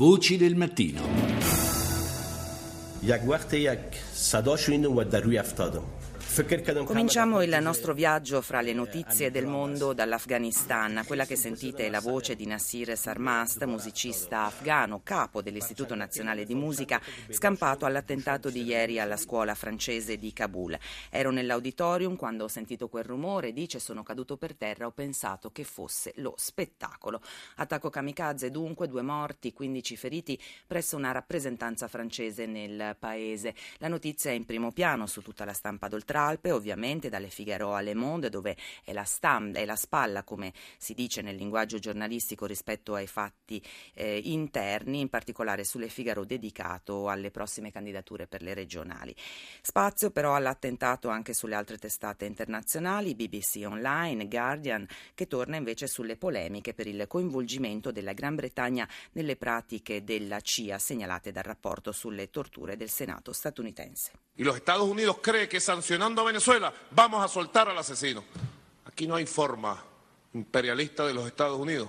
Voci del mattino. یک وقت یک صدا شنیدم و در روی افتادم Cominciamo il nostro viaggio fra le notizie del mondo dall'Afghanistan. Quella che sentite è la voce di Nasir Sarmast, musicista afgano, capo dell'Istituto Nazionale di Musica, scampato all'attentato di ieri alla scuola francese di Kabul. Ero nell'auditorium quando ho sentito quel rumore, dice sono caduto per terra, ho pensato che fosse lo spettacolo. Attacco kamikaze dunque, due morti, 15 feriti presso una rappresentanza francese nel paese. La notizia è in primo piano su tutta la stampa d'oltralpe Alpe, ovviamente dalle Figaro a Le Monde, dove è la, stampa, è la spalla, come si dice nel linguaggio giornalistico, rispetto ai fatti eh, interni, in particolare sulle Figaro dedicato alle prossime candidature per le regionali. Spazio però all'attentato anche sulle altre testate internazionali, BBC Online, Guardian, che torna invece sulle polemiche per il coinvolgimento della Gran Bretagna nelle pratiche della CIA segnalate dal rapporto sulle torture del Senato statunitense. Y los Estados Unidos cree que sancionando Venezuela, vamos a soltar al asesino. Aquí no hay forma imperialista de los Estados Unidos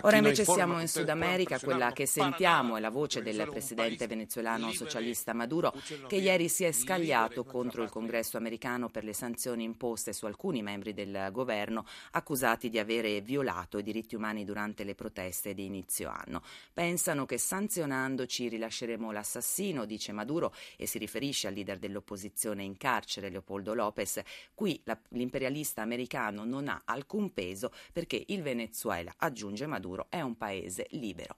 Ora invece siamo in Sud America, quella che sentiamo è la voce del presidente venezuelano socialista Maduro che ieri si è scagliato contro il congresso americano per le sanzioni imposte su alcuni membri del governo accusati di avere violato i diritti umani durante le proteste di inizio anno. Pensano che sanzionandoci rilasceremo l'assassino, dice Maduro e si riferisce al leader dell'opposizione in carcere Leopoldo Lopez. Qui la, l'imperialista americano non ha alcun peso perché il Venezuela, aggiunge Maduro, Maduro è un paese libero.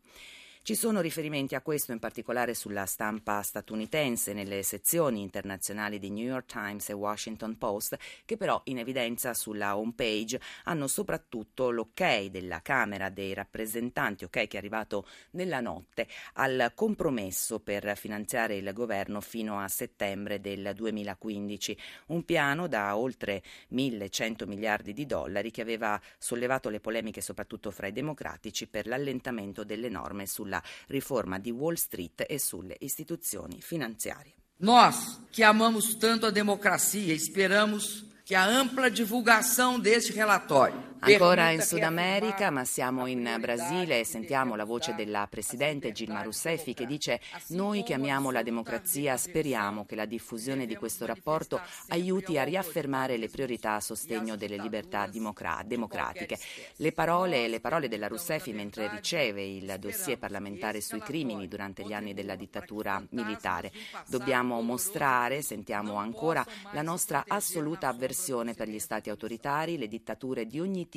Ci sono riferimenti a questo in particolare sulla stampa statunitense, nelle sezioni internazionali di New York Times e Washington Post, che però in evidenza sulla home page hanno soprattutto l'ok della Camera dei rappresentanti, ok che è arrivato nella notte, al compromesso per finanziare il governo fino a settembre del 2015, un piano da oltre 1100 miliardi di dollari che aveva sollevato le polemiche soprattutto fra i democratici per l'allentamento delle norme sulla sulla riforma di Wall Street e sulle istituzioni finanziarie. Nós, que amamos tanto a democracia, esperamos que a ampla divulgação deste relatório Ancora in Sud America, ma siamo in Brasile e sentiamo la voce della Presidente Gilma Rousseff che dice noi che amiamo la democrazia speriamo che la diffusione di questo rapporto aiuti a riaffermare le priorità a sostegno delle libertà democratiche. Le parole, le parole della Rousseff mentre riceve il dossier parlamentare sui crimini durante gli anni della dittatura militare. Dobbiamo mostrare, sentiamo ancora, la nostra assoluta avversione per gli stati autoritari, le dittature di ogni tipo,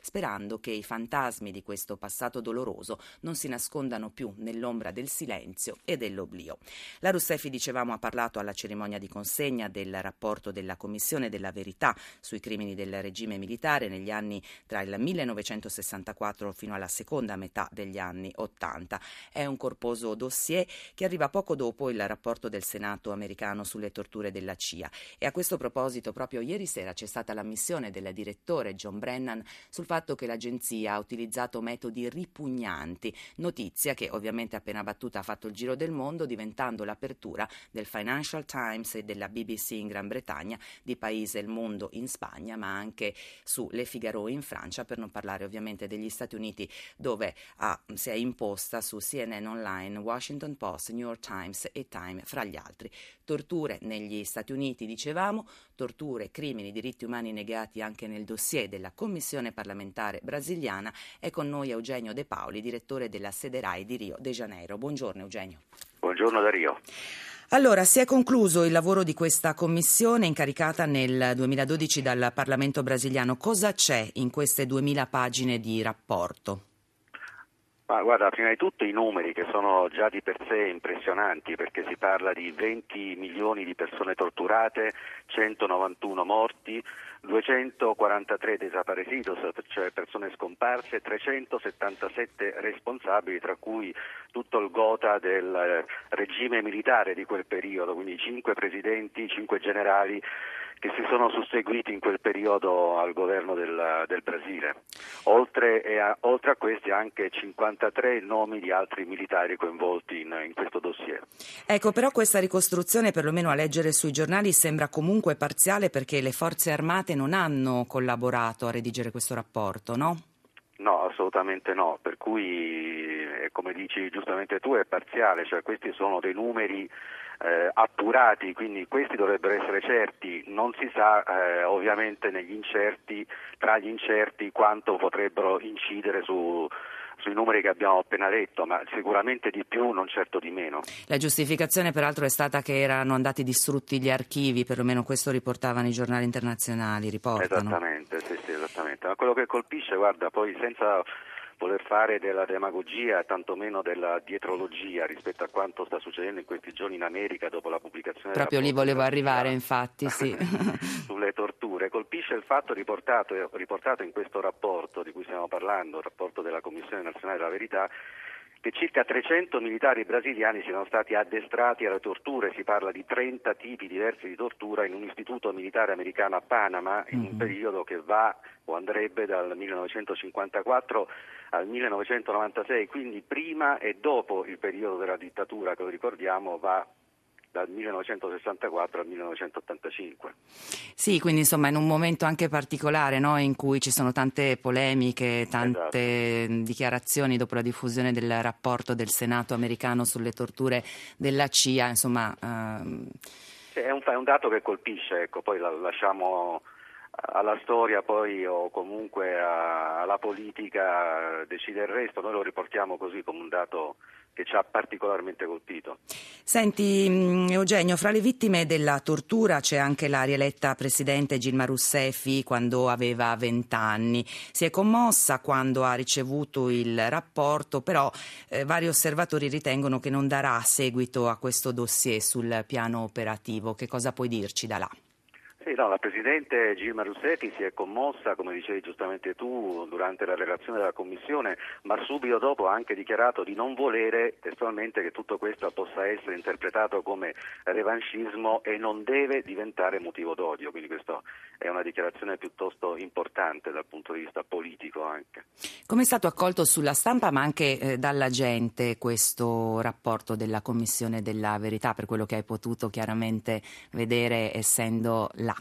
sperando che i fantasmi di questo passato doloroso non si nascondano più nell'ombra del silenzio e dell'oblio. La Russefi, dicevamo, ha parlato alla cerimonia di consegna del rapporto della Commissione della Verità sui crimini del regime militare negli anni tra il 1964 fino alla seconda metà degli anni 80. È un corposo dossier che arriva poco dopo il rapporto del Senato americano sulle torture della CIA. E a questo proposito, proprio ieri sera c'è stata l'ammissione del direttore John Brennan sul fatto che l'agenzia ha utilizzato metodi ripugnanti, notizia che ovviamente appena battuta ha fatto il giro del mondo diventando l'apertura del Financial Times e della BBC in Gran Bretagna, di Paese Il Mondo in Spagna, ma anche su Le Figaro in Francia, per non parlare ovviamente degli Stati Uniti dove ha, si è imposta su CNN Online, Washington Post, New York Times e Time fra gli altri. Torture negli Stati Uniti, dicevamo, torture, crimini, diritti umani negati anche nel dossier della Commissione Commissione parlamentare brasiliana. È con noi Eugenio De Paoli, direttore della sede RAI di Rio de Janeiro. Buongiorno Eugenio. Buongiorno da Rio. Allora, si è concluso il lavoro di questa commissione incaricata nel 2012 dal Parlamento brasiliano. Cosa c'è in queste 2000 pagine di rapporto? Ma guarda, prima di tutto i numeri che sono già di per sé impressionanti perché si parla di 20 milioni di persone torturate, 191 morti, 243 desaparecidos, cioè persone scomparse, 377 responsabili, tra cui tutto il gota del regime militare di quel periodo, quindi 5 presidenti, 5 generali che si sono susseguiti in quel periodo al governo del, del Brasile. Oltre a, oltre a, questi anche 53 nomi di altri militari coinvolti in, in questo dossier. Ecco, però questa ricostruzione, perlomeno a leggere sui giornali, sembra comunque parziale perché le forze armate non hanno collaborato a redigere questo rapporto, no? No, assolutamente no, per cui eh, come dici giustamente tu, è parziale, cioè questi sono dei numeri eh, appurati, quindi questi dovrebbero essere certi, non si sa eh, ovviamente negli incerti, tra gli incerti quanto potrebbero incidere su, sui numeri che abbiamo appena detto, ma sicuramente di più, non certo di meno. La giustificazione peraltro è stata che erano andati distrutti gli archivi, perlomeno questo riportavano i giornali internazionali, riportano. Esattamente, sì, sì, esattamente. Ma quello che colpisce, guarda, poi senza voler fare della demagogia, tantomeno della dietrologia rispetto a quanto sta succedendo in questi giorni in America dopo la pubblicazione Proprio lì volevo arrivare, infatti, sì. sulle torture. Colpisce il fatto riportato, riportato in questo rapporto di cui stiamo parlando, il rapporto della Commissione Nazionale della Verità, che circa 300 militari brasiliani siano stati addestrati alle torture, si parla di 30 tipi diversi di tortura in un istituto militare americano a Panama in un mm-hmm. periodo che va o andrebbe dal 1954 al 1996, quindi prima e dopo il periodo della dittatura che lo ricordiamo va dal 1964 al 1985. Sì, quindi insomma in un momento anche particolare no? in cui ci sono tante polemiche, tante esatto. dichiarazioni dopo la diffusione del rapporto del Senato americano sulle torture della CIA, insomma... Ehm... È, un, è, un, dato che colpisce, ecco, poi la, lasciamo alla storia poi o comunque a, alla politica decide il resto, noi lo riportiamo così come un dato che ci ha particolarmente colpito. Senti mm, Eugenio, fra le vittime della tortura c'è anche la rieletta presidente Gilma Rousseff quando aveva 20 anni. Si è commossa quando ha ricevuto il rapporto, però eh, vari osservatori ritengono che non darà seguito a questo dossier sul piano operativo. Che cosa puoi dirci da là? No, la Presidente Gilma Russetti si è commossa, come dicevi giustamente tu, durante la relazione della Commissione, ma subito dopo ha anche dichiarato di non volere testualmente che tutto questo possa essere interpretato come revanchismo e non deve diventare motivo d'odio, quindi questa è una dichiarazione piuttosto importante dal punto di vista politico anche. Come è stato accolto sulla stampa ma anche eh, dalla gente questo rapporto della Commissione della Verità, per quello che hai potuto chiaramente vedere essendo la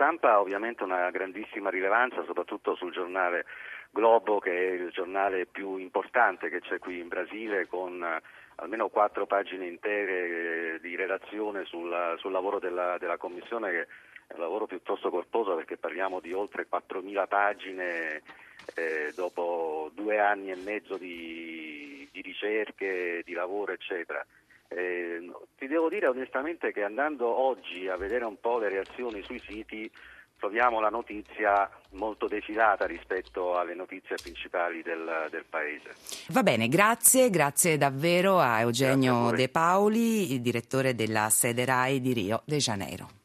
stampa ovviamente una grandissima rilevanza, soprattutto sul giornale Globo, che è il giornale più importante che c'è qui in Brasile, con eh, almeno quattro pagine intere eh, di relazione sul, sul lavoro della, della, Commissione, che è un lavoro piuttosto corposo perché parliamo di oltre 4.000 pagine eh, dopo due anni e mezzo di, di ricerche, di lavoro, eccetera. Eh, ti devo dire onestamente che andando oggi a vedere un po' le reazioni sui siti troviamo la notizia molto defilata rispetto alle notizie principali del, del paese. Va bene, grazie, grazie davvero a Eugenio a De Paoli, il direttore della sede RAI di Rio de Janeiro.